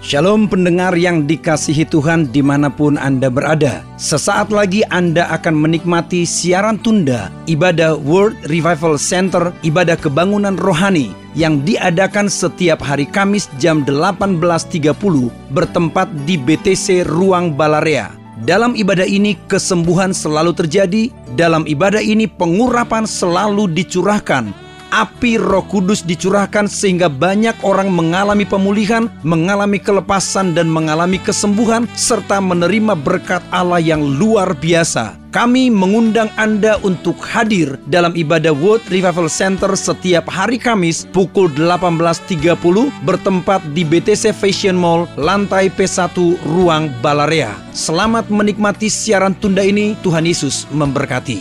Shalom pendengar yang dikasihi Tuhan di mana pun Anda berada. Sesaat lagi Anda akan menikmati siaran tunda ibadah World Revival Center, ibadah kebangunan rohani yang diadakan setiap hari Kamis jam 18.30 bertempat di BTC Ruang Balarea. Dalam ibadah ini kesembuhan selalu terjadi, dalam ibadah ini pengurapan selalu dicurahkan, api Roh Kudus dicurahkan sehingga banyak orang mengalami pemulihan, mengalami kelepasan dan mengalami kesembuhan serta menerima berkat Allah yang luar biasa. Kami mengundang Anda untuk hadir dalam ibadah World Revival Center setiap hari Kamis pukul 18.30 bertempat di BTC Fashion Mall, lantai P1, Ruang Balarea. Selamat menikmati siaran tunda ini, Tuhan Yesus memberkati.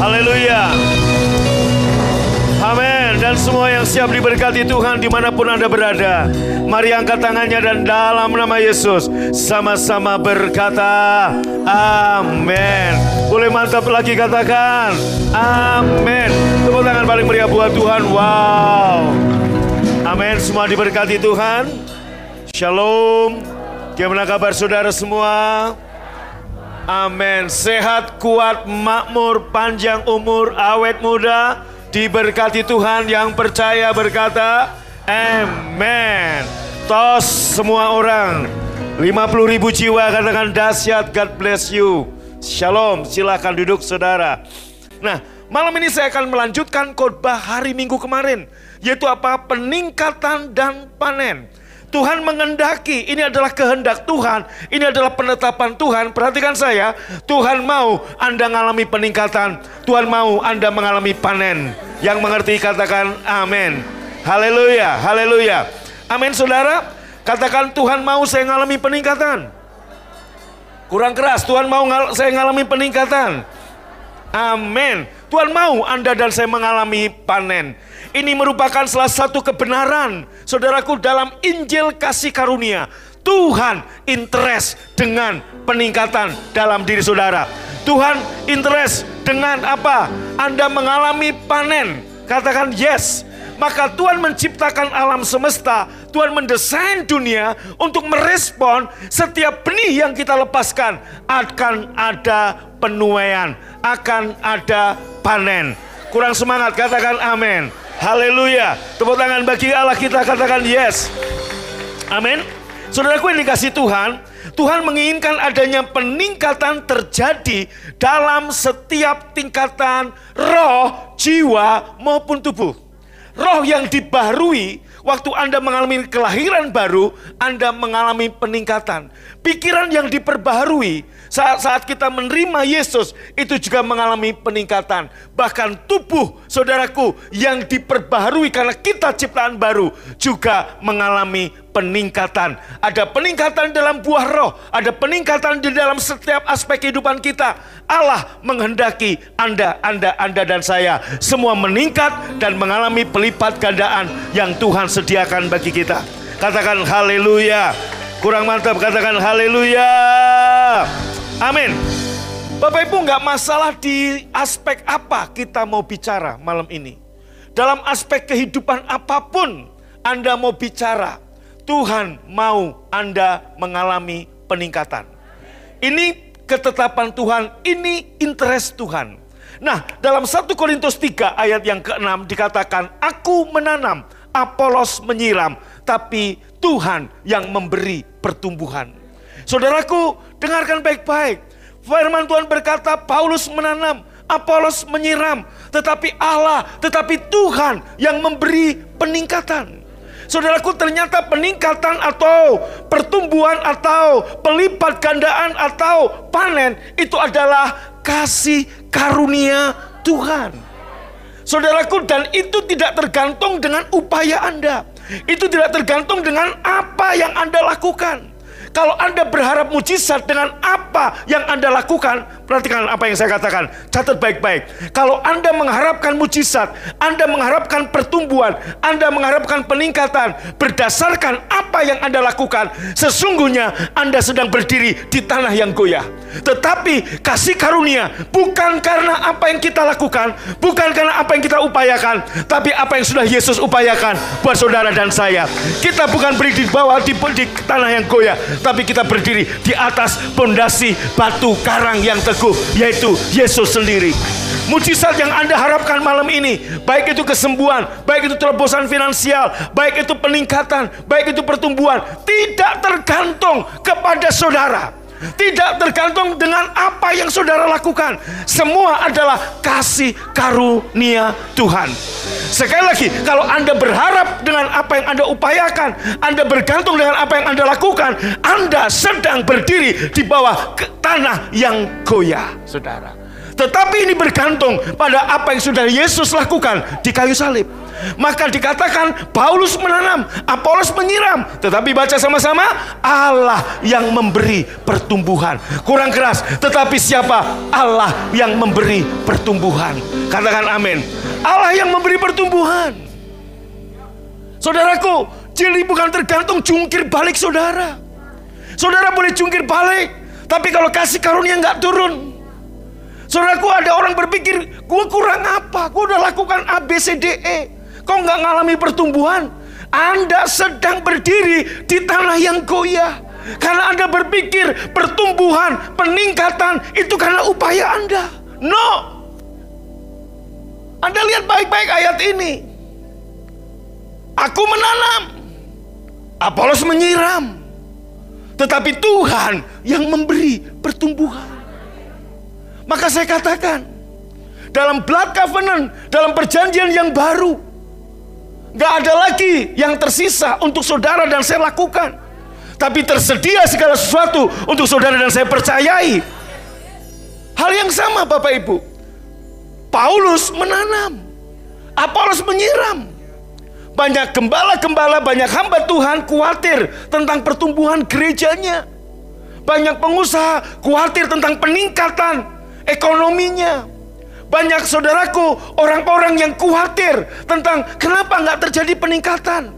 Haleluya. Semua yang siap diberkati Tuhan di mana pun Anda berada. Mari angkat tangannya dan dalam nama Yesus sama-sama berkata Amin. Boleh mantap lagi katakan Amin. Tepuk tangan paling meriah buat Tuhan. Wow. Amin. Semua diberkati Tuhan. Shalom. Gimana kabar saudara semua? Amin. Sehat, kuat, makmur, panjang umur, awet muda Diberkati Tuhan yang percaya berkata, Amen. Tos semua orang. 50 ribu jiwa katakan dahsyat, God bless you. Shalom, silahkan duduk saudara. Nah, malam ini saya akan melanjutkan khotbah hari minggu kemarin. Yaitu apa? Peningkatan dan panen. Tuhan mengendaki, ini adalah kehendak Tuhan, ini adalah penetapan Tuhan. Perhatikan saya, Tuhan mau Anda mengalami peningkatan, Tuhan mau Anda mengalami panen. Yang mengerti katakan amin. Haleluya, haleluya. Amin saudara, katakan Tuhan mau saya mengalami peningkatan. Kurang keras, Tuhan mau saya mengalami peningkatan. Amin. Tuhan mau Anda dan saya mengalami panen. Ini merupakan salah satu kebenaran, saudaraku, dalam Injil kasih karunia. Tuhan interest dengan peningkatan dalam diri saudara. Tuhan interest dengan apa? Anda mengalami panen. Katakan yes. Maka Tuhan menciptakan alam semesta, Tuhan mendesain dunia untuk merespon setiap benih yang kita lepaskan akan ada penuaian, akan ada panen. Kurang semangat, katakan amin. Haleluya. Tepuk tangan bagi Allah kita katakan yes. Amin. Saudaraku yang dikasih Tuhan, Tuhan menginginkan adanya peningkatan terjadi dalam setiap tingkatan roh, jiwa maupun tubuh. Roh yang dibaharui waktu Anda mengalami kelahiran baru, Anda mengalami peningkatan. Pikiran yang diperbaharui saat-saat kita menerima Yesus itu juga mengalami peningkatan. Bahkan tubuh saudaraku yang diperbaharui karena kita ciptaan baru juga mengalami peningkatan. Ada peningkatan dalam buah roh, ada peningkatan di dalam setiap aspek kehidupan kita. Allah menghendaki Anda, Anda, Anda dan saya semua meningkat dan mengalami pelipat gandaan yang Tuhan sediakan bagi kita. Katakan haleluya. Kurang mantap katakan haleluya. Amin. Bapak Ibu nggak masalah di aspek apa kita mau bicara malam ini. Dalam aspek kehidupan apa pun Anda mau bicara, Tuhan mau Anda mengalami peningkatan. Ini ketetapan Tuhan, ini interest Tuhan. Nah, dalam 1 Korintus 3 ayat yang ke-6 dikatakan, Aku menanam, Apolos menyiram, tapi Tuhan yang memberi pertumbuhan. Saudaraku, dengarkan baik-baik. Firman Tuhan berkata, Paulus menanam, Apolos menyiram, tetapi Allah, tetapi Tuhan yang memberi peningkatan. Saudaraku, ternyata peningkatan atau pertumbuhan atau pelipat gandaan atau panen itu adalah kasih karunia Tuhan. Saudaraku, dan itu tidak tergantung dengan upaya Anda. Itu tidak tergantung dengan apa yang Anda lakukan. Kalau Anda berharap mujizat dengan apa yang Anda lakukan, perhatikan apa yang saya katakan. Catat baik-baik. Kalau Anda mengharapkan mujizat, Anda mengharapkan pertumbuhan, Anda mengharapkan peningkatan berdasarkan apa yang Anda lakukan, sesungguhnya Anda sedang berdiri di tanah yang goyah. Tetapi kasih karunia bukan karena apa yang kita lakukan, bukan karena apa yang kita upayakan, tapi apa yang sudah Yesus upayakan buat saudara dan saya. Kita bukan berdiri di bawah di, di tanah yang goyah, tapi kita berdiri di atas pondasi batu karang yang teguh, yaitu Yesus sendiri. Mujizat yang Anda harapkan malam ini, baik itu kesembuhan, baik itu terobosan finansial, baik itu peningkatan, baik itu pertumbuhan, tidak tergantung kepada saudara. Tidak tergantung dengan apa yang saudara lakukan. Semua adalah kasih karunia Tuhan. Sekali lagi, kalau Anda berharap dengan apa yang Anda upayakan, Anda bergantung dengan apa yang Anda lakukan, Anda sedang berdiri di bawah tanah yang goyah, saudara. Tetapi ini bergantung pada apa yang sudah Yesus lakukan di kayu salib. Maka dikatakan Paulus menanam, Apolos menyiram. Tetapi baca sama-sama, Allah yang memberi pertumbuhan. Kurang keras, tetapi siapa? Allah yang memberi pertumbuhan. Katakan amin. Allah yang memberi pertumbuhan. Saudaraku, jadi bukan tergantung jungkir balik saudara. Saudara boleh jungkir balik, tapi kalau kasih karunia nggak turun, Saudaraku ada orang berpikir, gue kurang apa? Gue udah lakukan A, B, C, D, E. Kok nggak ngalami pertumbuhan? Anda sedang berdiri di tanah yang goyah. Karena Anda berpikir pertumbuhan, peningkatan itu karena upaya Anda. No. Anda lihat baik-baik ayat ini. Aku menanam. Apolos menyiram. Tetapi Tuhan yang memberi pertumbuhan. Maka saya katakan, dalam blood covenant, dalam perjanjian yang baru, gak ada lagi yang tersisa untuk saudara dan saya lakukan. Tapi tersedia segala sesuatu untuk saudara dan saya percayai. Hal yang sama Bapak Ibu. Paulus menanam. Apolos menyiram. Banyak gembala-gembala, banyak hamba Tuhan khawatir tentang pertumbuhan gerejanya. Banyak pengusaha khawatir tentang peningkatan ekonominya. Banyak saudaraku, orang-orang yang khawatir tentang kenapa nggak terjadi peningkatan.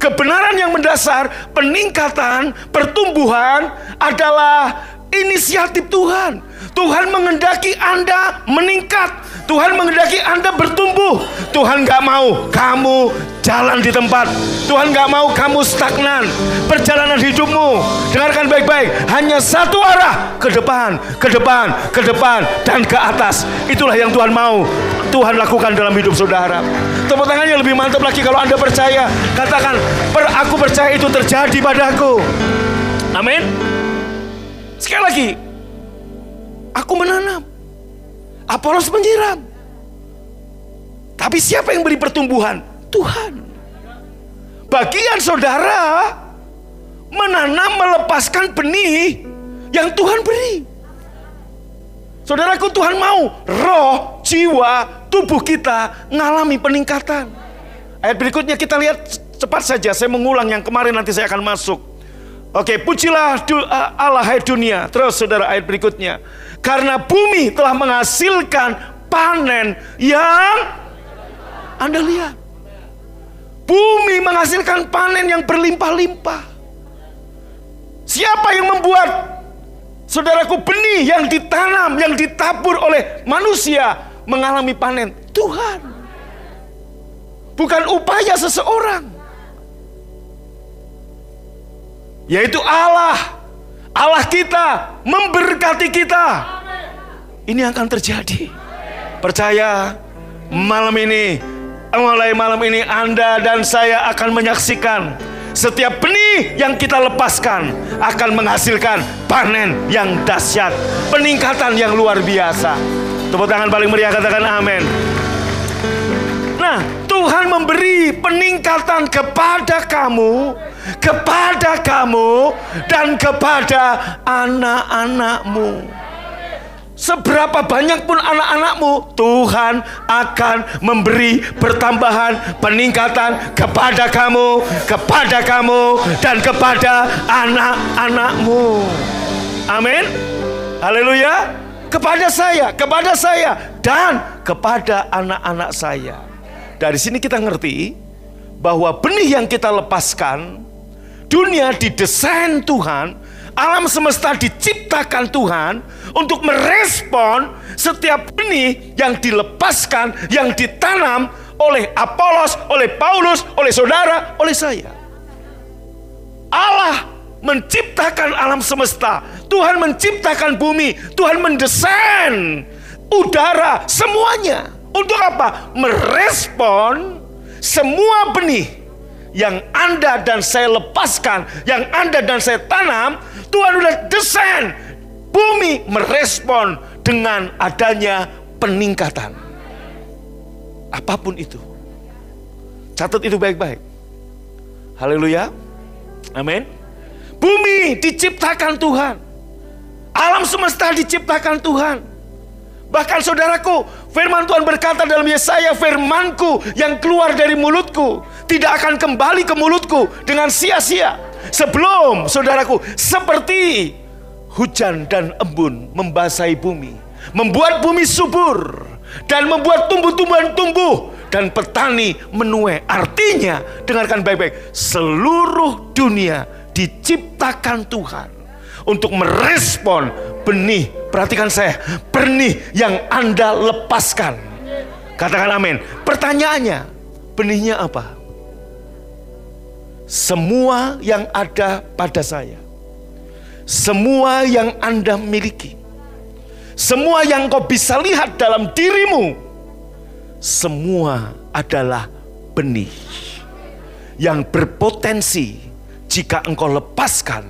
Kebenaran yang mendasar peningkatan, pertumbuhan adalah inisiatif Tuhan. Tuhan mengendaki Anda meningkat. Tuhan mengendaki Anda bertumbuh. Tuhan nggak mau kamu jalan di tempat. Tuhan nggak mau kamu stagnan. Perjalanan hidupmu, dengarkan baik-baik, hanya satu arah ke depan, ke depan, ke depan, dan ke atas. Itulah yang Tuhan mau. Tuhan lakukan dalam hidup saudara. Tepuk tangannya lebih mantap lagi kalau Anda percaya. Katakan, per aku percaya itu terjadi padaku. Amin. Sekali lagi, aku menanam. Apolos menyiram. Tapi siapa yang beri pertumbuhan? Tuhan. Bagian saudara menanam melepaskan benih yang Tuhan beri. Saudaraku Tuhan mau roh, jiwa, tubuh kita ngalami peningkatan. Ayat berikutnya kita lihat cepat saja. Saya mengulang yang kemarin nanti saya akan masuk. Oke, pujilah Allah hai dunia. Terus saudara ayat berikutnya. Karena bumi telah menghasilkan panen yang Anda lihat. Bumi menghasilkan panen yang berlimpah-limpah. Siapa yang membuat saudaraku benih yang ditanam, yang ditabur oleh manusia mengalami panen? Tuhan. Bukan upaya seseorang. Yaitu Allah. Allah kita memberkati kita. Ini akan terjadi. Percaya malam ini mulai malam ini Anda dan saya akan menyaksikan setiap benih yang kita lepaskan akan menghasilkan panen yang dahsyat, peningkatan yang luar biasa. Tepuk tangan paling meriah katakan amin. Tuhan memberi peningkatan kepada kamu, kepada kamu dan kepada anak-anakmu. Seberapa banyak pun anak-anakmu, Tuhan akan memberi pertambahan, peningkatan kepada kamu, kepada kamu, dan kepada anak-anakmu. Amin. Haleluya. Kepada saya, kepada saya, dan kepada anak-anak saya. Dari sini kita ngerti bahwa benih yang kita lepaskan, dunia didesain Tuhan alam semesta diciptakan Tuhan untuk merespon setiap benih yang dilepaskan, yang ditanam oleh Apolos, oleh Paulus, oleh saudara, oleh saya. Allah menciptakan alam semesta. Tuhan menciptakan bumi. Tuhan mendesain udara, semuanya. Untuk apa? Merespon semua benih yang Anda dan saya lepaskan, yang Anda dan saya tanam, Tuhan sudah desain bumi merespon dengan adanya peningkatan. Apa pun itu. Catat itu baik-baik. Haleluya. Amin. Bumi diciptakan Tuhan. Alam semesta diciptakan Tuhan. Bahkan saudaraku, firman Tuhan berkata dalam Yesaya, firmanku yang keluar dari mulutku tidak akan kembali ke mulutku dengan sia-sia Sebelum saudaraku seperti hujan dan embun membasahi bumi, membuat bumi subur dan membuat tumbuh-tumbuhan tumbuh dan petani menuai. Artinya, dengarkan baik-baik, seluruh dunia diciptakan Tuhan untuk merespon benih. Perhatikan saya, benih yang Anda lepaskan. Katakan amin. Pertanyaannya, benihnya apa? semua yang ada pada saya, semua yang Anda miliki, semua yang kau bisa lihat dalam dirimu, semua adalah benih yang berpotensi jika engkau lepaskan,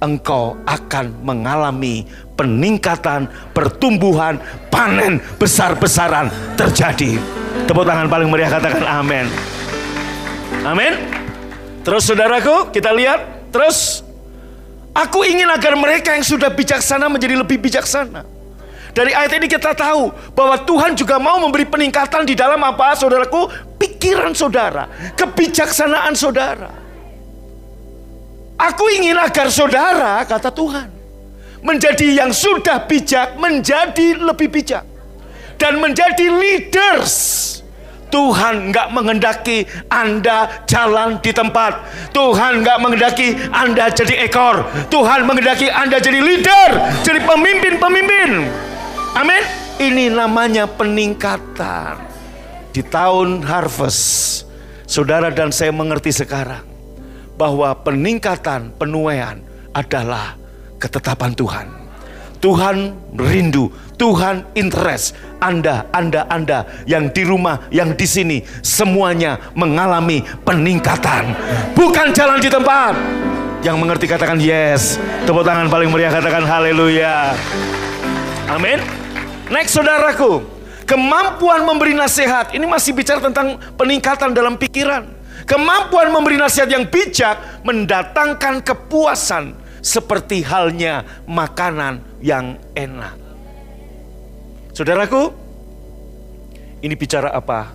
engkau akan mengalami peningkatan, pertumbuhan, panen besar-besaran terjadi. Tepuk tangan paling meriah katakan amin. Amin. Terus saudaraku, kita lihat. Terus, aku ingin agar mereka yang sudah bijaksana menjadi lebih bijaksana. Dari ayat ini kita tahu bahwa Tuhan juga mau memberi peningkatan di dalam apa saudaraku? Pikiran saudara, kebijaksanaan saudara. Aku ingin agar saudara, kata Tuhan, menjadi yang sudah bijak, menjadi lebih bijak. Dan menjadi leaders Tuhan nggak mengendaki Anda jalan di tempat. Tuhan nggak mengendaki Anda jadi ekor. Tuhan mengendaki Anda jadi leader, jadi pemimpin-pemimpin. Amin. Ini namanya peningkatan. Di tahun harvest, saudara dan saya mengerti sekarang bahwa peningkatan penuaian adalah ketetapan Tuhan. Tuhan rindu, Tuhan interest Anda, Anda, Anda yang di rumah, yang di sini semuanya mengalami peningkatan. Bukan jalan di tempat. Yang mengerti katakan yes. Tepuk tangan paling meriah katakan haleluya. Amin. Next saudaraku, kemampuan memberi nasihat. Ini masih bicara tentang peningkatan dalam pikiran. Kemampuan memberi nasihat yang bijak mendatangkan kepuasan seperti halnya makanan yang enak. Saudaraku, ini bicara apa?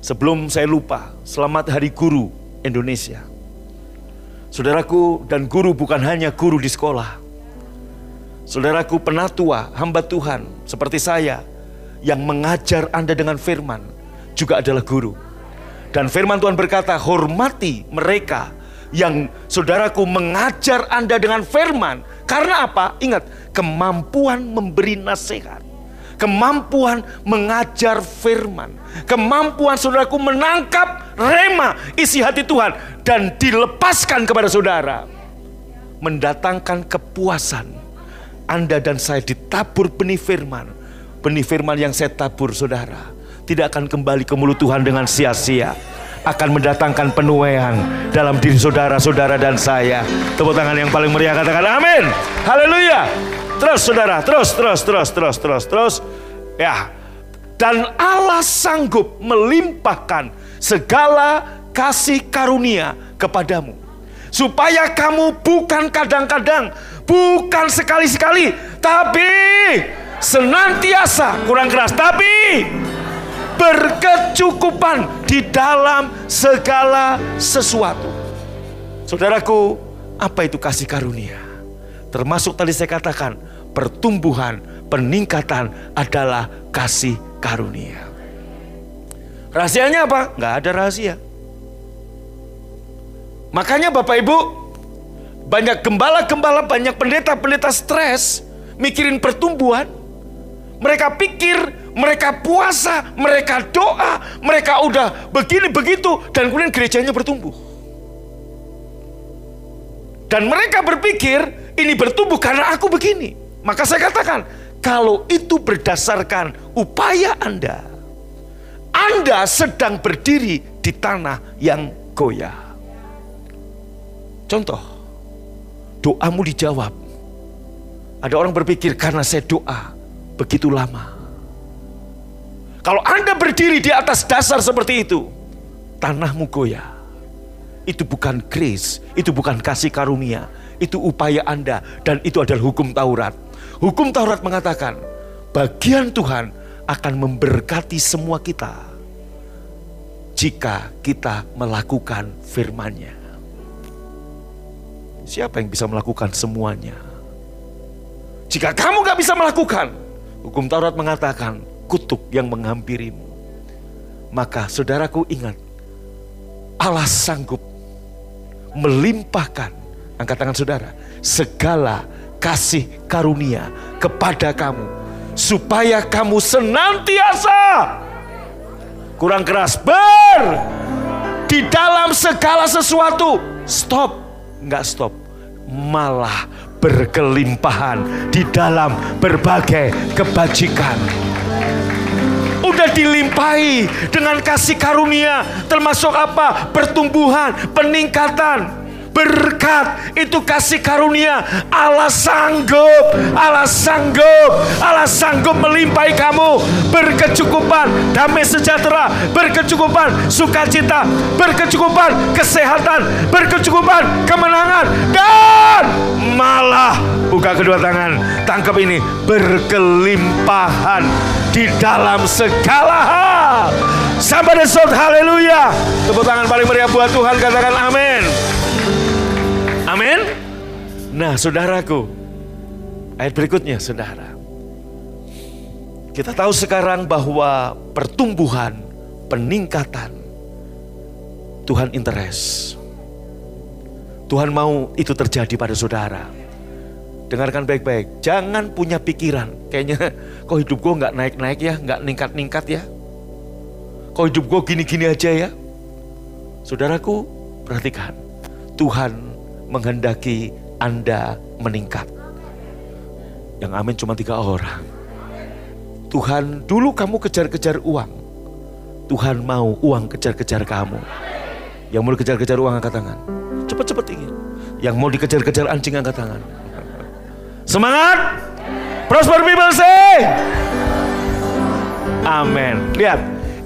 Sebelum saya lupa, selamat Hari Guru Indonesia. Saudaraku dan guru bukan hanya guru di sekolah. Saudaraku penatua, hamba Tuhan seperti saya yang mengajar Anda dengan firman juga adalah guru. Dan firman Tuhan berkata, hormati mereka yang saudaraku mengajar Anda dengan firman. Karena apa? Ingat, kemampuan memberi nasihat kemampuan mengajar firman, kemampuan saudaraku menangkap rema isi hati Tuhan dan dilepaskan kepada saudara, mendatangkan kepuasan. Anda dan saya ditabur benih firman, benih firman yang saya tabur saudara, tidak akan kembali ke mulut Tuhan dengan sia-sia akan mendatangkan penuaian dalam diri saudara-saudara dan saya. Tepuk tangan yang paling meriah katakan amin. Haleluya. Terus saudara, terus, terus, terus, terus, terus, terus. Ya, dan Allah sanggup melimpahkan segala kasih karunia kepadamu. Supaya kamu bukan kadang-kadang, bukan sekali-sekali, tapi senantiasa kurang keras tapi berkecukupan di dalam segala sesuatu. Saudaraku, apa itu kasih karunia? Termasuk tadi saya katakan, pertumbuhan, peningkatan adalah kasih karunia. Rahasianya apa? Nggak ada rahasia. Makanya Bapak Ibu, banyak gembala-gembala, banyak pendeta-pendeta stres, mikirin pertumbuhan. Mereka pikir, mereka puasa, mereka doa, mereka udah begini begitu, dan kemudian gerejanya bertumbuh. Dan mereka berpikir, ini bertumbuh karena aku begini. Maka saya katakan, kalau itu berdasarkan upaya Anda, Anda sedang berdiri di tanah yang goyah. Contoh, doamu dijawab. Ada orang berpikir karena saya doa begitu lama. Kalau Anda berdiri di atas dasar seperti itu, tanahmu goyah. Itu bukan grace, itu bukan kasih karunia, itu upaya Anda dan itu adalah hukum Taurat. Hukum Taurat mengatakan, bagian Tuhan akan memberkati semua kita jika kita melakukan firman-Nya. Siapa yang bisa melakukan semuanya? Jika kamu gak bisa melakukan, hukum Taurat mengatakan kutuk yang menghampirimu. Maka saudaraku ingat, Allah sanggup melimpahkan, angkat tangan saudara, segala kasih karunia kepada kamu. Supaya kamu senantiasa, kurang keras, ber, di dalam segala sesuatu. Stop nggak stop, malah berkelimpahan di dalam berbagai kebajikan. Udah dilimpahi dengan kasih karunia, termasuk apa? Pertumbuhan, peningkatan berkat. Itu kasih karunia. Allah sanggup Allah sanggup Allah sanggup melimpahi kamu. Berkecukupan damai sejahtera berkecukupan sukacita berkecukupan kesehatan berkecukupan kemenangan dan malah buka kedua tangan tangkap ini berkelimpahan di dalam segala hal Sampai shout haleluya Tepuk tangan paling meriah buat Tuhan katakan amin Amin. Nah, saudaraku, ayat berikutnya, saudara. Kita tahu sekarang bahwa pertumbuhan, peningkatan, Tuhan interest. Tuhan mau itu terjadi pada saudara. Dengarkan baik-baik, jangan punya pikiran. Kayaknya kok hidup gue nggak naik-naik ya, nggak ningkat-ningkat ya. Kok hidup gue gini-gini aja ya. Saudaraku, perhatikan. Tuhan menghendaki Anda meningkat. Yang amin cuma tiga orang. Tuhan dulu kamu kejar-kejar uang. Tuhan mau uang kejar-kejar kamu. Yang mau dikejar-kejar uang angkat tangan. Cepat-cepat ingin. Yang mau dikejar-kejar anjing angkat tangan. Semangat. Prosper people say. Amin. Lihat.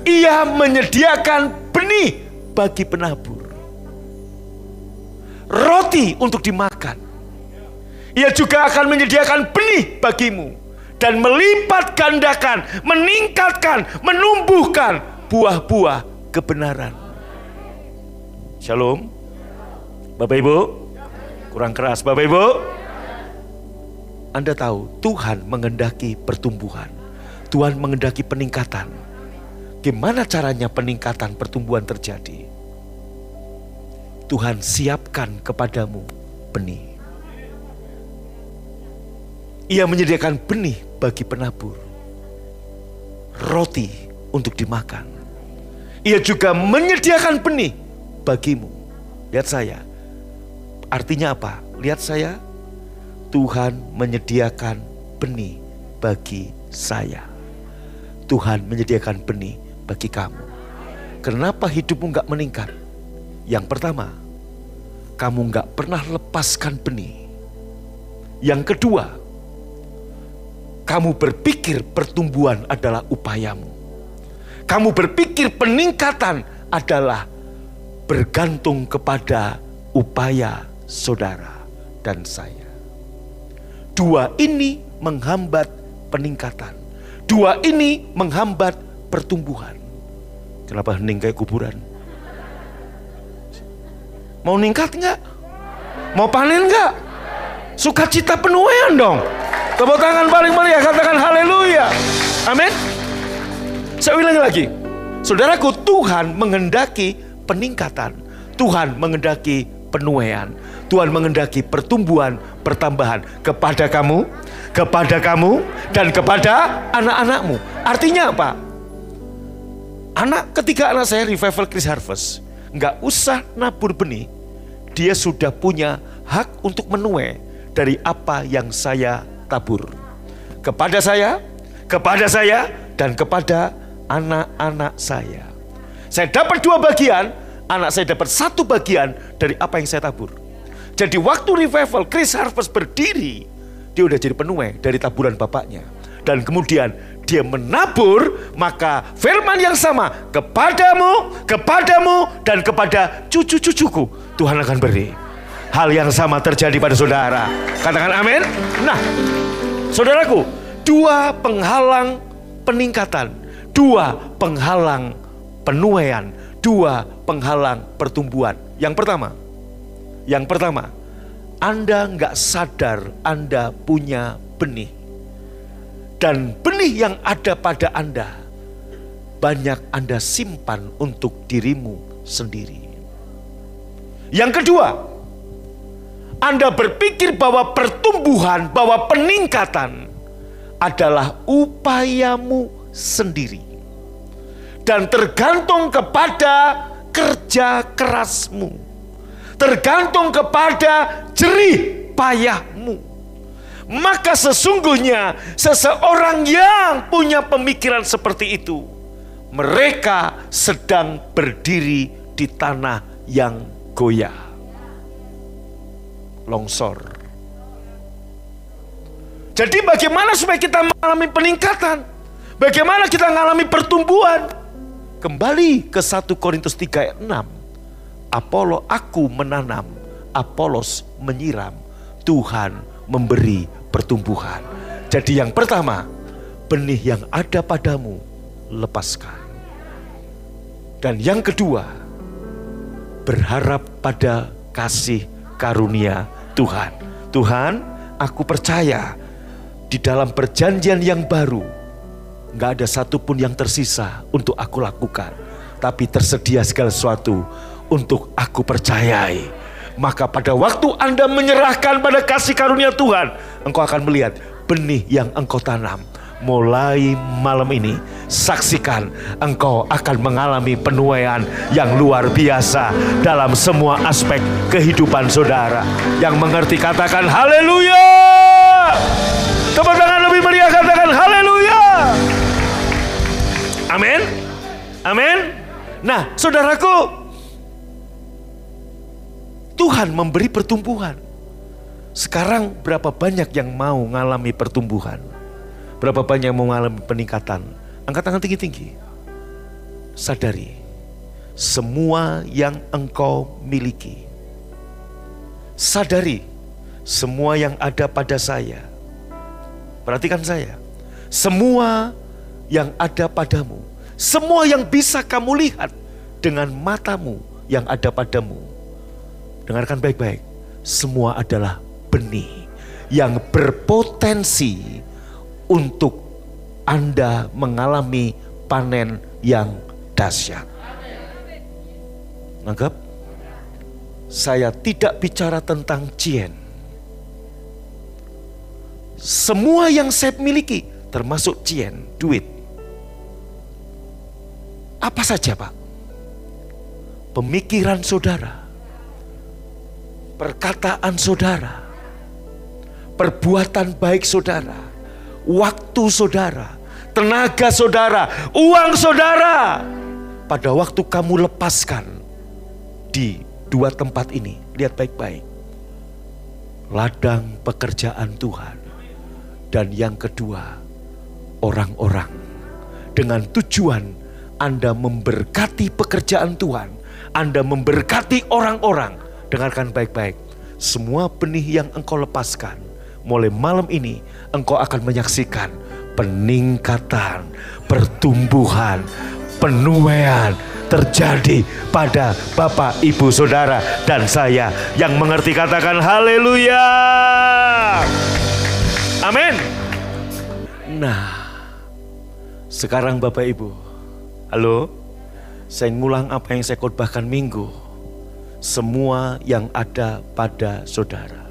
Ia menyediakan benih bagi penabur roti untuk dimakan. Ia juga akan menyediakan benih bagimu dan melipat gandakan, meningkatkan, menumbuhkan buah-buah kebenaran. Shalom. Bapak Ibu, kurang keras Bapak Ibu. Anda tahu Tuhan mengendaki pertumbuhan. Tuhan mengendaki peningkatan. Gimana caranya peningkatan pertumbuhan terjadi? Tuhan siapkan kepadamu benih. Ia menyediakan benih bagi penabur. Roti untuk dimakan. Ia juga menyediakan benih bagimu. Lihat saya. Artinya apa? Lihat saya. Tuhan menyediakan benih bagi saya. Tuhan menyediakan benih bagi kamu. Kenapa hidupmu nggak meningkat? Yang pertama, kamu nggak pernah lepaskan benih. Yang kedua, kamu berpikir pertumbuhan adalah upayamu. Kamu berpikir peningkatan adalah bergantung kepada upaya saudara dan saya. Dua ini menghambat peningkatan. Dua ini menghambat pertumbuhan. Kenapa hening kayak kuburan? Mau ningkat nggak? Mau panen nggak? Sukacita penuaian dong. Tepuk tangan paling meriah, katakan haleluya. Amin. Saya ulangi lagi. Saudaraku, Tuhan menghendaki peningkatan. Tuhan menghendaki penuaian. Tuhan menghendaki pertumbuhan, pertambahan kepada kamu, kepada kamu, dan kepada anak-anakmu. Artinya apa? Anak ketika anak saya revival Chris Harvest, nggak usah nabur benih, dia sudah punya hak untuk menuai dari apa yang saya tabur. Kepada saya, kepada saya, dan kepada anak-anak saya. Saya dapat dua bagian, anak saya dapat satu bagian dari apa yang saya tabur. Jadi waktu revival Chris Harvest berdiri, dia udah jadi penuai dari taburan bapaknya. Dan kemudian dia menabur, maka firman yang sama kepadamu, kepadamu, dan kepada cucu-cucuku Tuhan akan beri. Hal yang sama terjadi pada saudara. Katakan amin. Nah, saudaraku, dua penghalang peningkatan, dua penghalang penuaian, dua penghalang pertumbuhan. Yang pertama, yang pertama, Anda nggak sadar Anda punya benih. Dan benih yang ada pada Anda, banyak Anda simpan untuk dirimu sendiri. Yang kedua, anda berpikir bahwa pertumbuhan, bahwa peningkatan adalah upayamu sendiri. Dan tergantung kepada kerja kerasmu. Tergantung kepada jerih payahmu. Maka sesungguhnya seseorang yang punya pemikiran seperti itu, mereka sedang berdiri di tanah yang goyah longsor. Jadi bagaimana supaya kita mengalami peningkatan? Bagaimana kita mengalami pertumbuhan? Kembali ke 1 Korintus 3 ayat 6. Apollo aku menanam, Apolos menyiram, Tuhan memberi pertumbuhan. Jadi yang pertama, benih yang ada padamu lepaskan. Dan yang kedua, berharap pada kasih karunia Tuhan. Tuhan, aku percaya di dalam perjanjian yang baru, nggak ada satupun yang tersisa untuk aku lakukan. Tapi tersedia segala sesuatu untuk aku percayai. Maka pada waktu Anda menyerahkan pada kasih karunia Tuhan, engkau akan melihat benih yang engkau tanam mulai malam ini saksikan engkau akan mengalami penuaian yang luar biasa dalam semua aspek kehidupan saudara yang mengerti katakan haleluya tepuk tangan lebih meriah amin amin nah saudaraku Tuhan memberi pertumbuhan sekarang berapa banyak yang mau mengalami pertumbuhan Berapa banyak yang mengalami peningkatan? Angkat tangan tinggi-tinggi. Sadari, semua yang engkau miliki. Sadari, semua yang ada pada saya. Perhatikan saya. Semua yang ada padamu. Semua yang bisa kamu lihat dengan matamu yang ada padamu. Dengarkan baik-baik. Semua adalah benih yang berpotensi untuk Anda mengalami panen yang dahsyat. Nangkep? Saya tidak bicara tentang cien. Semua yang saya miliki, termasuk cien, duit. Apa saja Pak? Pemikiran saudara, perkataan saudara, perbuatan baik saudara, waktu saudara, tenaga saudara, uang saudara. Pada waktu kamu lepaskan di dua tempat ini, lihat baik-baik. Ladang pekerjaan Tuhan. Dan yang kedua, orang-orang. Dengan tujuan Anda memberkati pekerjaan Tuhan. Anda memberkati orang-orang. Dengarkan baik-baik. Semua benih yang engkau lepaskan mulai malam ini engkau akan menyaksikan peningkatan, pertumbuhan, penuaian terjadi pada Bapak, Ibu, Saudara, dan saya yang mengerti katakan haleluya. Amin. Nah, sekarang Bapak Ibu, halo, saya ngulang apa yang saya khotbahkan minggu. Semua yang ada pada saudara,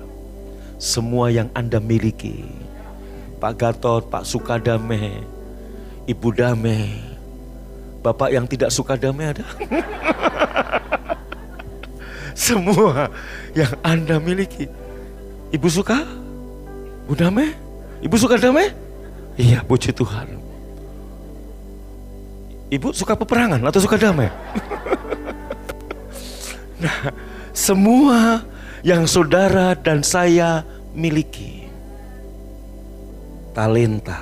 semua yang Anda miliki, Pak Gatot, Pak Sukadame, Ibu Dame, Bapak yang tidak suka damai ada. Semua yang Anda miliki. Ibu suka? Bu damai? Ibu suka damai? Iya, puji Tuhan. Ibu suka peperangan atau suka damai? nah, semua yang saudara dan saya miliki. Talenta,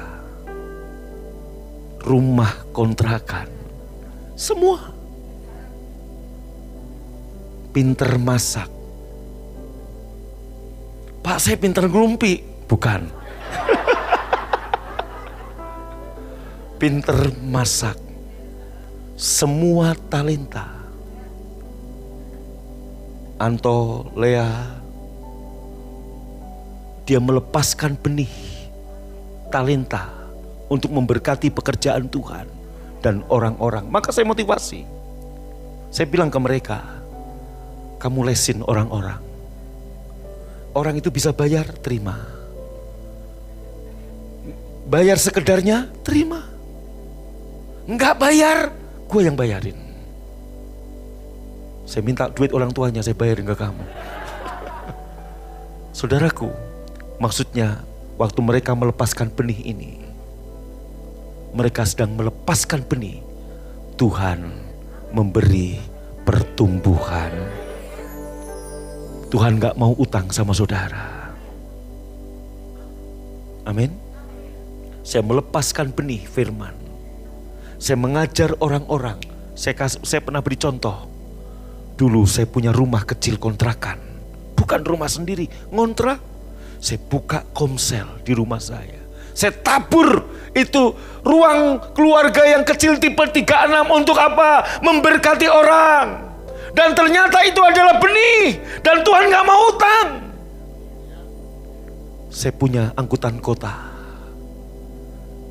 rumah kontrakan, semua. Pinter masak. Pak saya pinter ngerumpi. Bukan. pinter masak. Semua talenta. Anto, Lea, dia melepaskan benih talenta untuk memberkati pekerjaan Tuhan dan orang-orang. Maka saya motivasi. Saya bilang ke mereka, kamu lesin orang-orang. Orang itu bisa bayar, terima. Bayar sekedarnya, terima. Enggak bayar, gue yang bayarin. Saya minta duit orang tuanya, saya bayarin ke kamu. Saudaraku, maksudnya waktu mereka melepaskan benih ini, mereka sedang melepaskan benih, Tuhan memberi pertumbuhan. Tuhan gak mau utang sama saudara. Amin. Saya melepaskan benih firman. Saya mengajar orang-orang. Saya, saya pernah beri contoh. Dulu saya punya rumah kecil kontrakan. Bukan rumah sendiri, ngontrak. Saya buka komsel di rumah saya saya tabur itu ruang keluarga yang kecil tipe 36 untuk apa? Memberkati orang. Dan ternyata itu adalah benih. Dan Tuhan gak mau utang. Saya punya angkutan kota.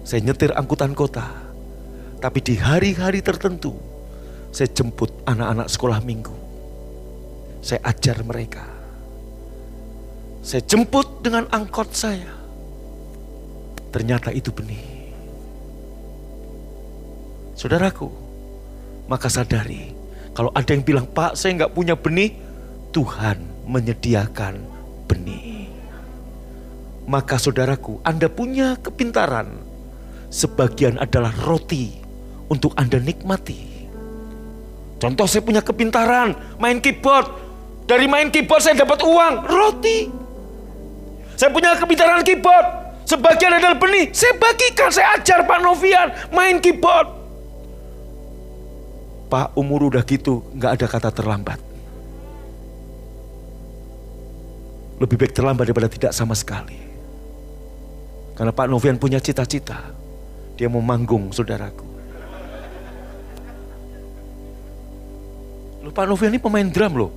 Saya nyetir angkutan kota. Tapi di hari-hari tertentu, saya jemput anak-anak sekolah minggu. Saya ajar mereka. Saya jemput dengan angkot saya Ternyata itu benih. Saudaraku, maka sadari kalau ada yang bilang, Pak saya nggak punya benih, Tuhan menyediakan benih. Maka saudaraku, Anda punya kepintaran. Sebagian adalah roti untuk Anda nikmati. Contoh saya punya kepintaran, main keyboard. Dari main keyboard saya dapat uang, roti. Saya punya kepintaran keyboard, Sebagian adalah benih, saya bagikan, saya ajar Pak Novian main keyboard. Pak umur udah gitu, nggak ada kata terlambat. Lebih baik terlambat daripada tidak sama sekali. Karena Pak Novian punya cita-cita. Dia mau manggung, saudaraku. Loh, Pak Novian ini pemain drum loh.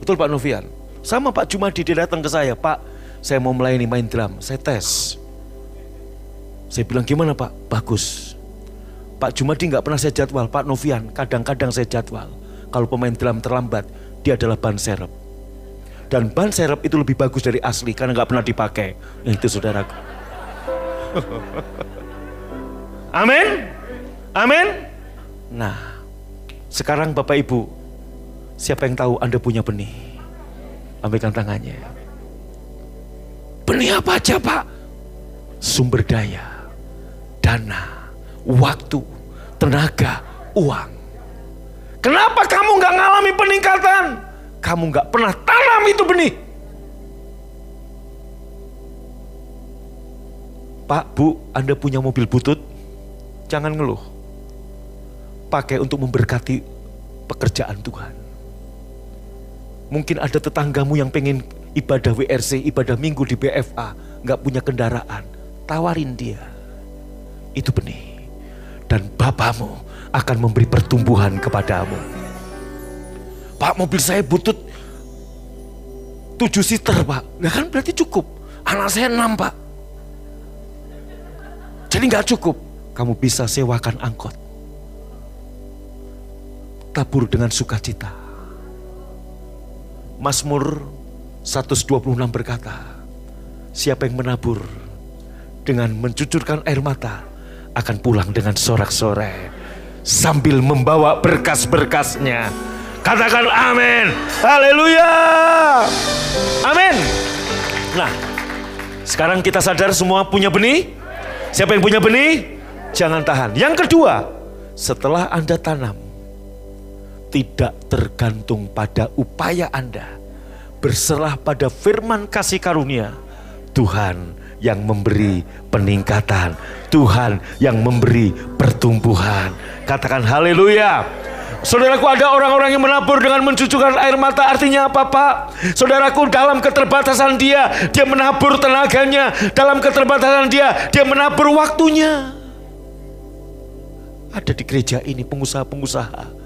Betul Pak Novian? Sama Pak Jumadi dia datang ke saya, Pak saya mau melayani main drum, saya tes. Saya bilang gimana Pak? Bagus. Pak Jumadi nggak pernah saya jadwal, Pak Novian kadang-kadang saya jadwal. Kalau pemain drum terlambat, dia adalah ban serep. Dan ban serep itu lebih bagus dari asli karena nggak pernah dipakai. Itu saudaraku. Amin. Amin. Nah, sekarang Bapak Ibu, siapa yang tahu Anda punya benih? Ambilkan tangannya. Benih apa aja Pak? Sumber daya, dana, waktu, tenaga, uang. Kenapa kamu nggak ngalami peningkatan? Kamu nggak pernah tanam itu benih. Pak, Bu, Anda punya mobil butut? Jangan ngeluh. Pakai untuk memberkati pekerjaan Tuhan. Mungkin ada tetanggamu yang pengen ibadah WRC, ibadah minggu di BFA, nggak punya kendaraan, tawarin dia. itu benih. Dan Bapamu akan memberi pertumbuhan kepadamu. Pak mobil saya butut 7 seater pak. Nah kan berarti cukup. Anak saya 6 pak. Jadi nggak cukup. Kamu bisa sewakan angkot. Tabur dengan sukacita. Mazmur 126 berkata, siapa yang menabur dengan mencucurkan air mata akan pulang dengan sorak-sorai sambil membawa berkas-berkasnya. Katakan amin. Haleluya. Amin. Nah, sekarang kita sadar semua punya benih. Siapa yang punya benih? Jangan tahan. Yang kedua, setelah Anda tanam, tidak tergantung pada upaya Anda berserah pada firman kasih karunia, Tuhan yang memberi peningkatan, Tuhan yang memberi pertumbuhan. Katakan haleluya. Saudaraku ada orang-orang yang menabur dengan mencucurkan air mata artinya apa Pak? Saudaraku dalam keterbatasan dia, dia menabur tenaganya. Dalam keterbatasan dia, dia menabur waktunya. Ada di gereja ini pengusaha-pengusaha.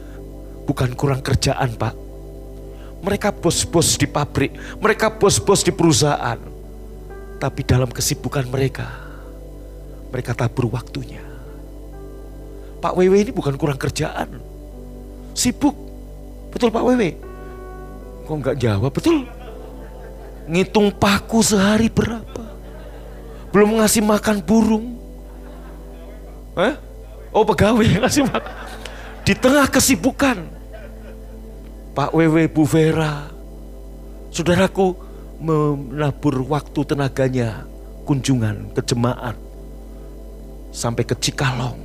Bukan kurang kerjaan Pak. Mereka bos-bos di pabrik, mereka bos-bos di perusahaan. Tapi dalam kesibukan mereka, mereka tabur waktunya. Pak Wewe ini bukan kurang kerjaan. Sibuk. Betul Pak Wewe? Kok nggak jawab? Betul. Ngitung paku sehari berapa? Belum ngasih makan burung. Eh? Oh pegawai ngasih makan. Di tengah kesibukan Pak Wewe Bu Vera, saudaraku menabur waktu tenaganya kunjungan ke jemaat sampai ke Cikalong,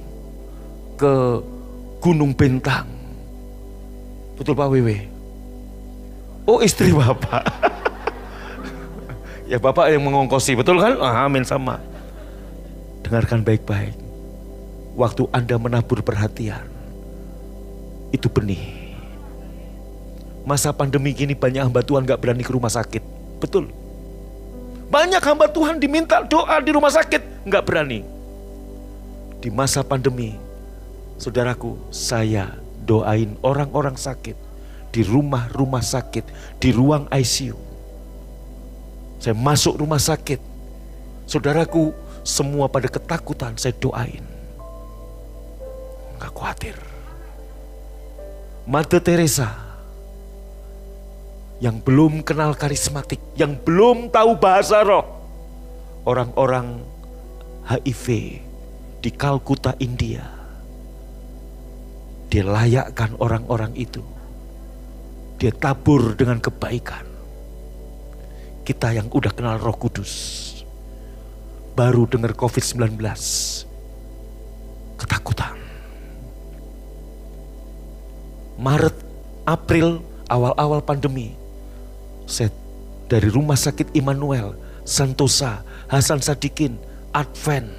ke Gunung Bentang. Betul Pak Wewe? Oh istri Bapak. ya Bapak yang mengongkosi, betul kan? Amin sama. Dengarkan baik-baik. Waktu Anda menabur perhatian, itu benih Masa pandemi gini banyak hamba Tuhan gak berani ke rumah sakit. Betul. Banyak hamba Tuhan diminta doa di rumah sakit, gak berani. Di masa pandemi, saudaraku, saya doain orang-orang sakit di rumah-rumah sakit, di ruang ICU. Saya masuk rumah sakit, saudaraku, semua pada ketakutan saya doain. Gak khawatir. Mother Teresa yang belum kenal karismatik, yang belum tahu bahasa roh. Orang-orang HIV di Kalkuta, India. Dia layakkan orang-orang itu. Dia tabur dengan kebaikan. Kita yang udah kenal roh kudus. Baru dengar COVID-19. Ketakutan. Maret, April, awal-awal pandemi saya dari Rumah Sakit Immanuel, Santosa, Hasan Sadikin, Advent,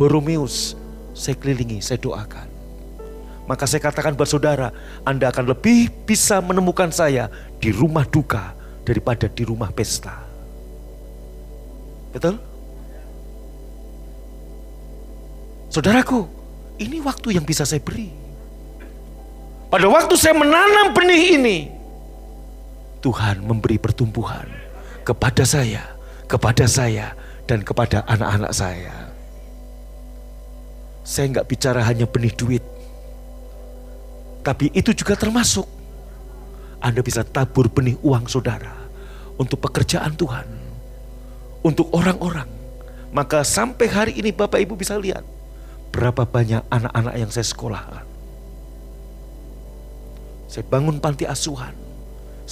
Boromeus, saya kelilingi, saya doakan. Maka saya katakan buat saudara, Anda akan lebih bisa menemukan saya di rumah duka daripada di rumah pesta. Betul? Saudaraku, ini waktu yang bisa saya beri. Pada waktu saya menanam benih ini, Tuhan memberi pertumbuhan kepada saya, kepada saya, dan kepada anak-anak saya. Saya nggak bicara hanya benih duit, tapi itu juga termasuk Anda bisa tabur benih uang saudara untuk pekerjaan Tuhan, untuk orang-orang. Maka sampai hari ini Bapak Ibu bisa lihat berapa banyak anak-anak yang saya sekolahkan. Saya bangun panti asuhan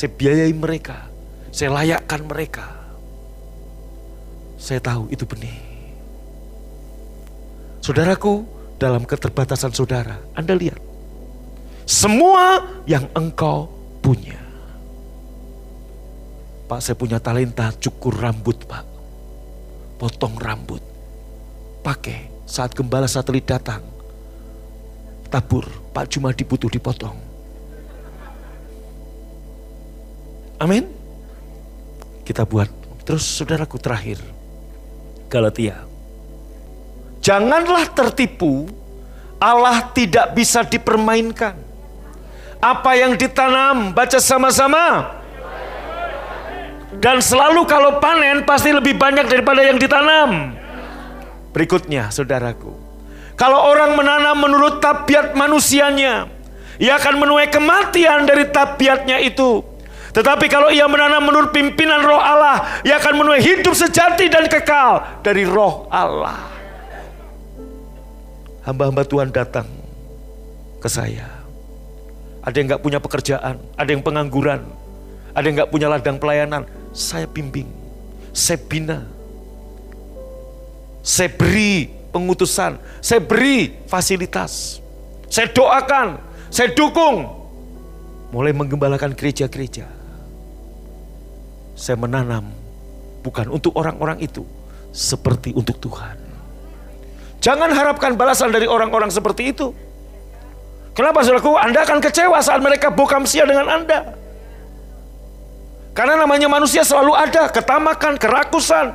saya biayai mereka. Saya layakkan mereka. Saya tahu itu benih. Saudaraku, dalam keterbatasan saudara, Anda lihat. Semua yang engkau punya. Pak, saya punya talenta cukur rambut, Pak. Potong rambut. Pakai saat gembala satelit datang. Tabur, Pak cuma dibutuh dipotong Amin. Kita buat. Terus saudaraku terakhir. Galatia. Janganlah tertipu, Allah tidak bisa dipermainkan. Apa yang ditanam, baca sama-sama. Dan selalu kalau panen pasti lebih banyak daripada yang ditanam. Berikutnya, saudaraku. Kalau orang menanam menurut tabiat manusianya, ia akan menuai kematian dari tabiatnya itu. Tetapi kalau ia menanam menurut pimpinan roh Allah, ia akan menuai hidup sejati dan kekal dari roh Allah. Hamba-hamba Tuhan datang ke saya. Ada yang nggak punya pekerjaan, ada yang pengangguran, ada yang nggak punya ladang pelayanan. Saya bimbing, saya bina, saya beri pengutusan, saya beri fasilitas, saya doakan, saya dukung, mulai menggembalakan gereja-gereja. Saya menanam bukan untuk orang-orang itu, seperti untuk Tuhan. Jangan harapkan balasan dari orang-orang seperti itu. Kenapa saudaraku? Anda akan kecewa saat mereka bokam sia dengan Anda. Karena namanya manusia selalu ada, ketamakan, kerakusan,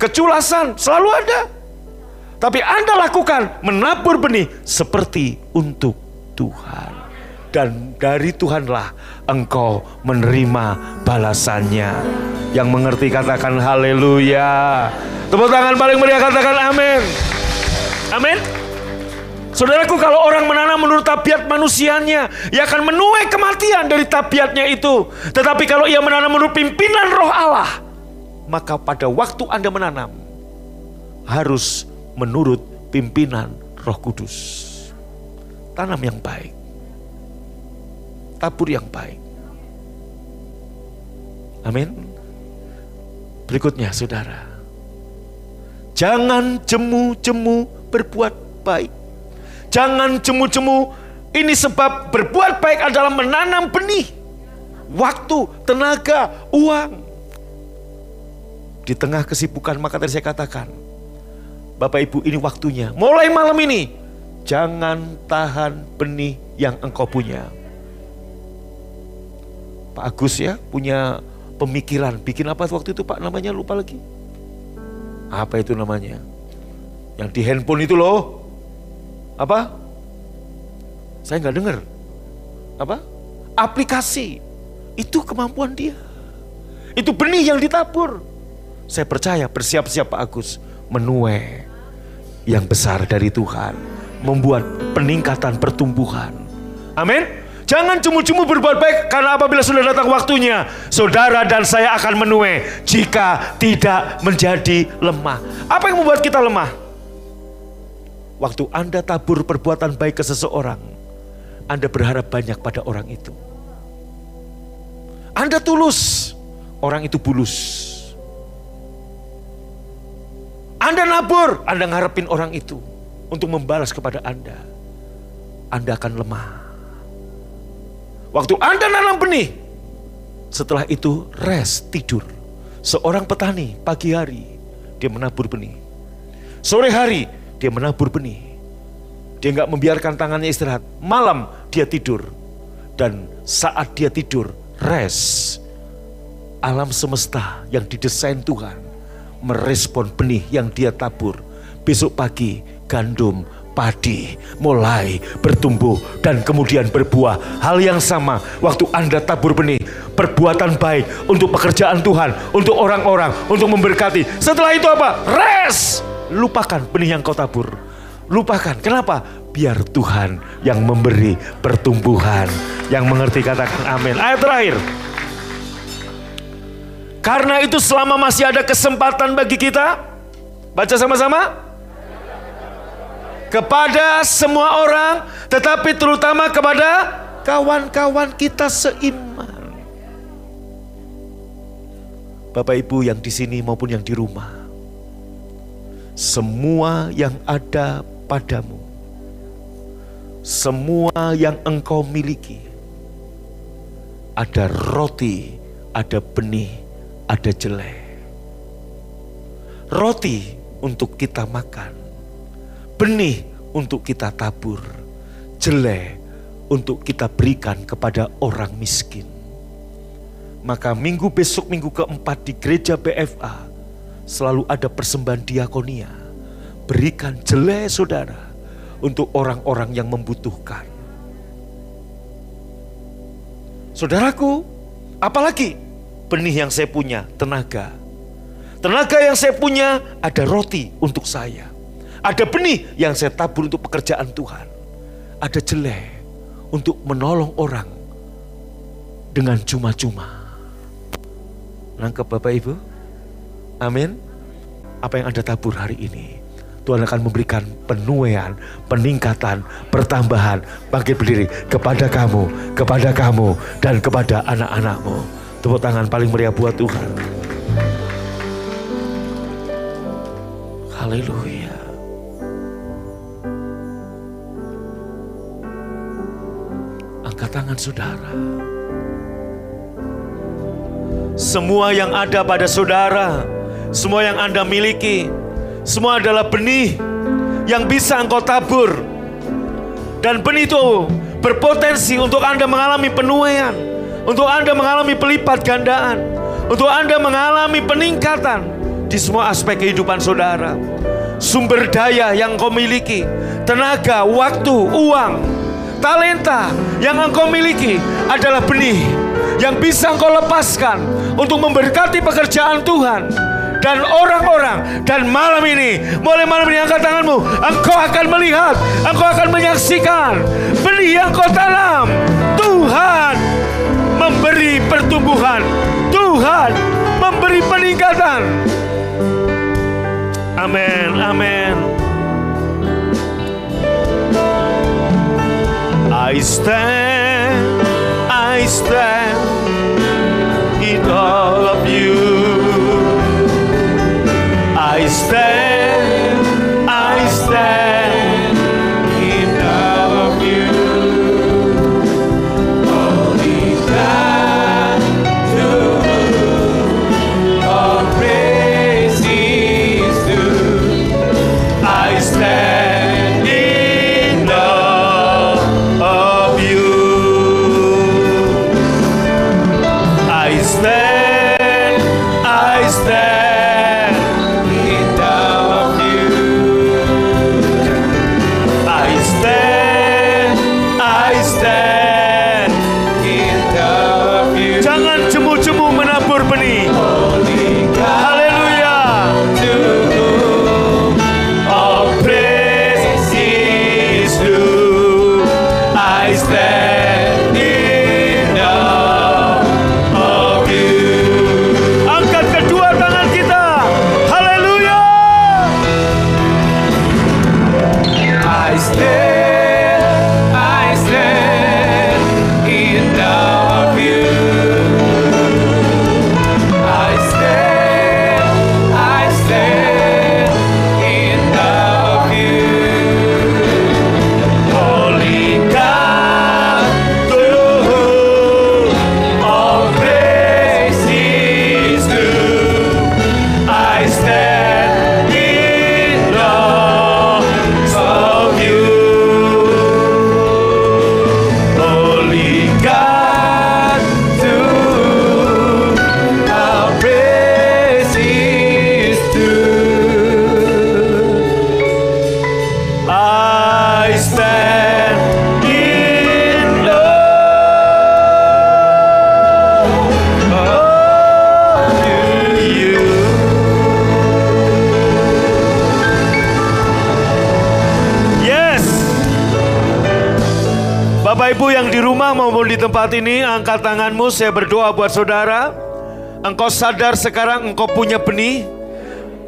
keculasan, selalu ada. Tapi Anda lakukan menabur benih seperti untuk Tuhan. Dan dari Tuhanlah engkau menerima balasannya. Yang mengerti katakan haleluya. Tepuk tangan paling meriah katakan amin. Amin. Saudaraku kalau orang menanam menurut tabiat manusianya, ia akan menuai kematian dari tabiatnya itu. Tetapi kalau ia menanam menurut pimpinan roh Allah, maka pada waktu Anda menanam, harus menurut pimpinan Roh Kudus. Tanam yang baik. Tabur yang baik. Amin. Berikutnya saudara. Jangan jemu-jemu berbuat baik. Jangan jemu-jemu. Ini sebab berbuat baik adalah menanam benih. Waktu, tenaga, uang. Di tengah kesibukan maka tadi saya katakan Bapak Ibu ini waktunya. Mulai malam ini. Jangan tahan benih yang engkau punya. Pak Agus ya punya pemikiran. Bikin apa waktu itu Pak namanya lupa lagi. Apa itu namanya? Yang di handphone itu loh. Apa? Saya nggak dengar. Apa? Aplikasi. Itu kemampuan dia. Itu benih yang ditabur. Saya percaya bersiap-siap Pak Agus menuai yang besar dari Tuhan, membuat peningkatan pertumbuhan. Amin. Jangan cemu-cemu berbuat baik karena apabila sudah datang waktunya, saudara dan saya akan menuai jika tidak menjadi lemah. Apa yang membuat kita lemah? Waktu Anda tabur perbuatan baik ke seseorang, Anda berharap banyak pada orang itu. Anda tulus, orang itu bulus. Anda nabur, Anda ngarepin orang itu untuk membalas kepada Anda. Anda akan lemah. Waktu Anda nanam benih, setelah itu rest, tidur. Seorang petani pagi hari, dia menabur benih. Sore hari, dia menabur benih. Dia nggak membiarkan tangannya istirahat. Malam, dia tidur. Dan saat dia tidur, rest. Alam semesta yang didesain Tuhan merespon benih yang dia tabur. Besok pagi gandum, padi mulai bertumbuh dan kemudian berbuah. Hal yang sama waktu Anda tabur benih, perbuatan baik untuk pekerjaan Tuhan, untuk orang-orang, untuk memberkati. Setelah itu apa? Res. Lupakan benih yang kau tabur. Lupakan. Kenapa? Biar Tuhan yang memberi pertumbuhan. Yang mengerti katakan amin. Ayat terakhir. Karena itu selama masih ada kesempatan bagi kita, baca sama-sama. Kepada semua orang, tetapi terutama kepada kawan-kawan kita seiman. Bapak Ibu yang di sini maupun yang di rumah. Semua yang ada padamu. Semua yang engkau miliki. Ada roti, ada benih, ada jelek. Roti untuk kita makan, benih untuk kita tabur, jelek untuk kita berikan kepada orang miskin. Maka minggu besok, minggu keempat di gereja BFA, selalu ada persembahan diakonia. berikan jelek saudara untuk orang-orang yang membutuhkan. Saudaraku, apalagi benih yang saya punya, tenaga. Tenaga yang saya punya ada roti untuk saya. Ada benih yang saya tabur untuk pekerjaan Tuhan. Ada jelek untuk menolong orang dengan cuma-cuma. Nangkep Bapak Ibu? Amin. Apa yang Anda tabur hari ini? Tuhan akan memberikan penuaian, peningkatan, pertambahan, bangkit berdiri kepada kamu, kepada kamu, dan kepada anak-anakmu. Tepuk tangan paling meriah buat Tuhan. Haleluya. Tangan saudara. Semua yang ada pada saudara, semua yang Anda miliki, semua adalah benih yang bisa engkau tabur. Dan benih itu berpotensi untuk Anda mengalami penuaian, untuk Anda mengalami pelipat gandaan, untuk Anda mengalami peningkatan di semua aspek kehidupan saudara. Sumber daya yang kau miliki, tenaga, waktu, uang, talenta yang engkau miliki adalah benih yang bisa engkau lepaskan untuk memberkati pekerjaan Tuhan dan orang-orang. Dan malam ini mulai malam ini angkat tanganmu. Engkau akan melihat engkau akan menyaksikan benih yang kau tanam. Tuhan memberi pertumbuhan. Tuhan memberi peningkatan. Amin amin I stand I stand in all of you. I stand, せ tempat ini, angkat tanganmu, saya berdoa buat saudara. Engkau sadar sekarang engkau punya benih,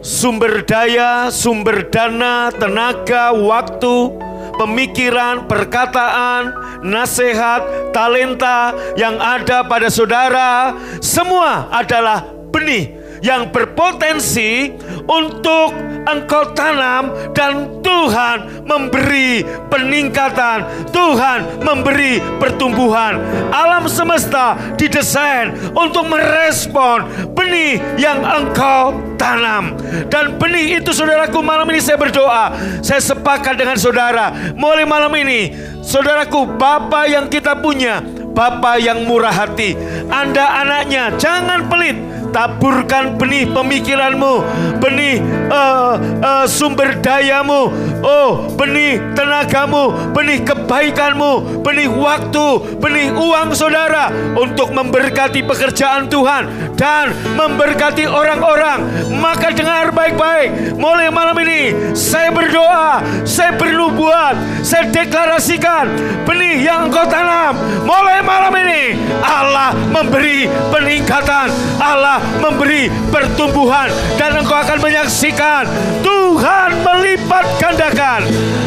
sumber daya, sumber dana, tenaga, waktu, pemikiran, perkataan, nasihat, talenta yang ada pada saudara, semua adalah benih yang berpotensi untuk engkau tanam dan Tuhan memberi peningkatan, Tuhan memberi pertumbuhan. Alam semesta didesain untuk merespon benih yang engkau tanam. Dan benih itu saudaraku malam ini saya berdoa, saya sepakat dengan saudara. Mulai malam ini, saudaraku, Bapa yang kita punya, Bapa yang murah hati. Anda anaknya, jangan pelit, taburkan benih pemikiranmu, benih uh, uh, sumber dayamu, oh benih tenagamu, benih kebaikanmu, benih waktu, benih uang saudara untuk memberkati pekerjaan Tuhan dan memberkati orang-orang. Maka dengar baik-baik, mulai malam ini saya berdoa, saya bernubuat, saya deklarasikan benih yang engkau tanam. Mulai malam ini Allah memberi peningkatan, Allah memberi pertumbuhan dan engkau akan menyaksikan Tuhan melipat gandakan.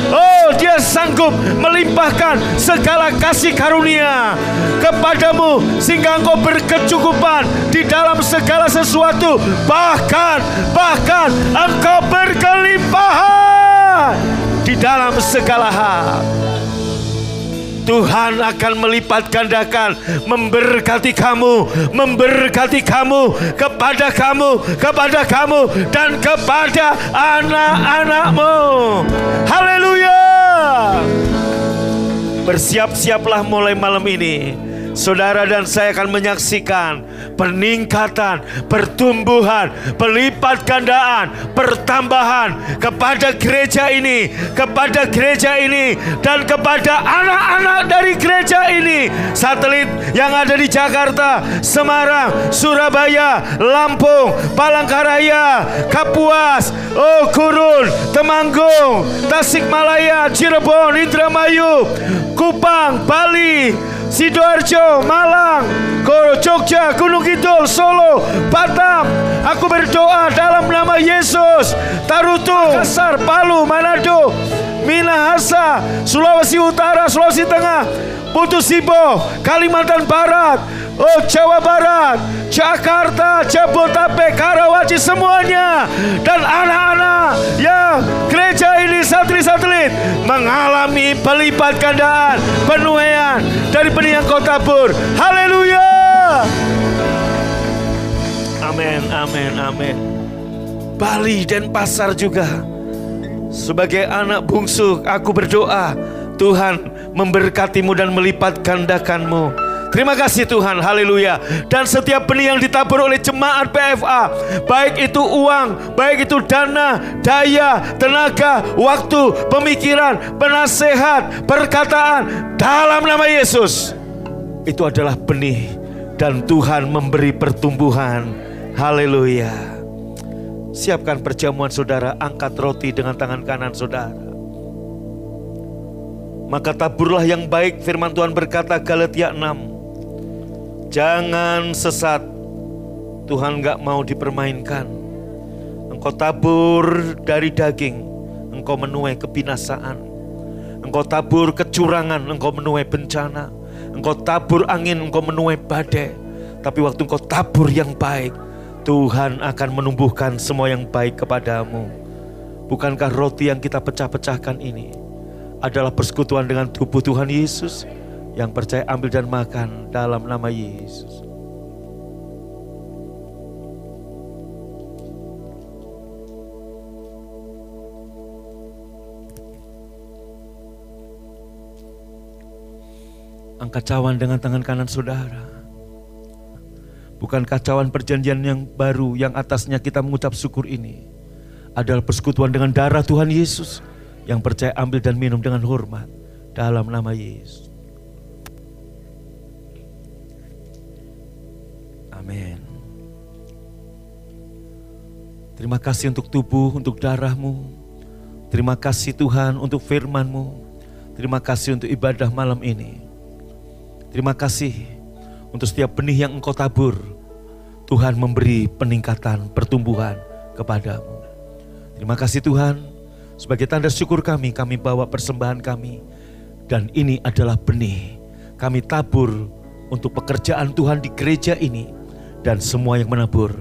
Oh, dia sanggup melimpahkan segala kasih karunia kepadamu sehingga engkau berkecukupan di dalam segala sesuatu bahkan bahkan engkau berkelimpahan di dalam segala hal. Tuhan akan melipat gandakan, memberkati kamu, memberkati kamu, kepada kamu, kepada kamu, dan kepada anak-anakmu. Haleluya! Bersiap-siaplah mulai malam ini saudara dan saya akan menyaksikan peningkatan, pertumbuhan, pelipat gandaan, pertambahan kepada gereja ini, kepada gereja ini, dan kepada anak-anak dari gereja ini. Satelit yang ada di Jakarta, Semarang, Surabaya, Lampung, Palangkaraya, Kapuas, Oh Gurun, Temanggung, Tasikmalaya, Cirebon, Indramayu, Kupang, Bali, Sidoarjo, Malang, Jogja, Gunung Kidul, Solo, Batam. Aku berdoa dalam nama Yesus. Tarutu, Makassar, Palu, Manado, Minahasa, Sulawesi Utara, Sulawesi Tengah, Putus Sibo, Kalimantan Barat, oh Jawa Barat, Jakarta, Jabotabek, Karawaci semuanya dan anak-anak yang gereja ini satelit-satelit mengalami pelipat gandaan penuaian dari benih yang kau tabur. Haleluya. Amin, amin, amin. Bali dan pasar juga. Sebagai anak bungsu, aku berdoa, Tuhan memberkatimu dan melipat gandakanmu Terima kasih Tuhan, haleluya. Dan setiap benih yang ditabur oleh jemaat PFA, baik itu uang, baik itu dana, daya, tenaga, waktu, pemikiran, penasehat, perkataan, dalam nama Yesus. Itu adalah benih dan Tuhan memberi pertumbuhan. Haleluya. Siapkan perjamuan saudara, angkat roti dengan tangan kanan saudara. Maka taburlah yang baik firman Tuhan berkata Galatia 6 Jangan sesat. Tuhan gak mau dipermainkan. Engkau tabur dari daging, engkau menuai kebinasaan. Engkau tabur kecurangan, engkau menuai bencana. Engkau tabur angin, engkau menuai badai. Tapi waktu engkau tabur yang baik, Tuhan akan menumbuhkan semua yang baik kepadamu. Bukankah roti yang kita pecah-pecahkan ini adalah persekutuan dengan tubuh Tuhan Yesus? Yang percaya ambil dan makan dalam nama Yesus. Angkat cawan dengan tangan kanan saudara. Bukan kacauan perjanjian yang baru yang atasnya kita mengucap syukur ini. Adalah persekutuan dengan darah Tuhan Yesus. Yang percaya ambil dan minum dengan hormat. Dalam nama Yesus. Amin. Terima kasih untuk tubuh, untuk darahmu. Terima kasih Tuhan untuk firmanmu. Terima kasih untuk ibadah malam ini. Terima kasih untuk setiap benih yang engkau tabur. Tuhan memberi peningkatan pertumbuhan kepadamu. Terima kasih Tuhan, sebagai tanda syukur kami, kami bawa persembahan kami. Dan ini adalah benih. Kami tabur untuk pekerjaan Tuhan di gereja ini dan semua yang menabur,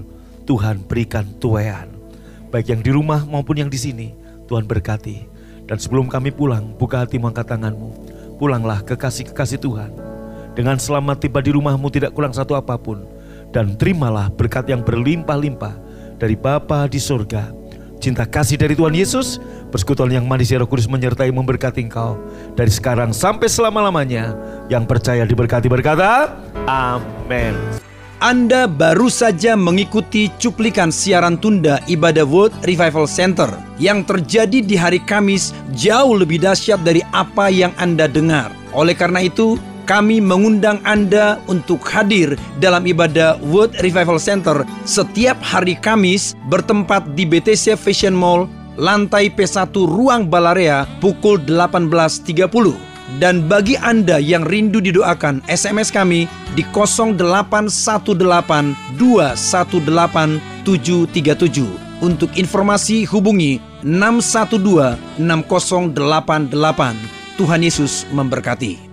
Tuhan berikan tuayan. Baik yang di rumah maupun yang di sini, Tuhan berkati. Dan sebelum kami pulang, buka hatimu angkat tanganmu. Pulanglah kekasih-kekasih Tuhan. Dengan selamat tiba di rumahmu tidak kurang satu apa pun. Dan terimalah berkat yang berlimpah-limpah dari Bapa di surga. Cinta kasih dari Tuhan Yesus, persekutuan yang manis Roh Kudus menyertai memberkati engkau. Dari sekarang sampai selama-lamanya. Yang percaya diberkati berkata, Amin. Anda baru saja mengikuti cuplikan siaran tunda ibadah World Revival Center yang terjadi di hari Kamis jauh lebih dahsyat dari apa yang Anda dengar. Oleh karena itu, kami mengundang Anda untuk hadir dalam ibadah World Revival Center setiap hari Kamis bertempat di BTC Fashion Mall, lantai P1 Ruang Balarea pukul 18.30. Dan bagi Anda yang rindu didoakan, SMS kami di 0818218737. Untuk informasi hubungi 612 6088. Tuhan Yesus memberkati.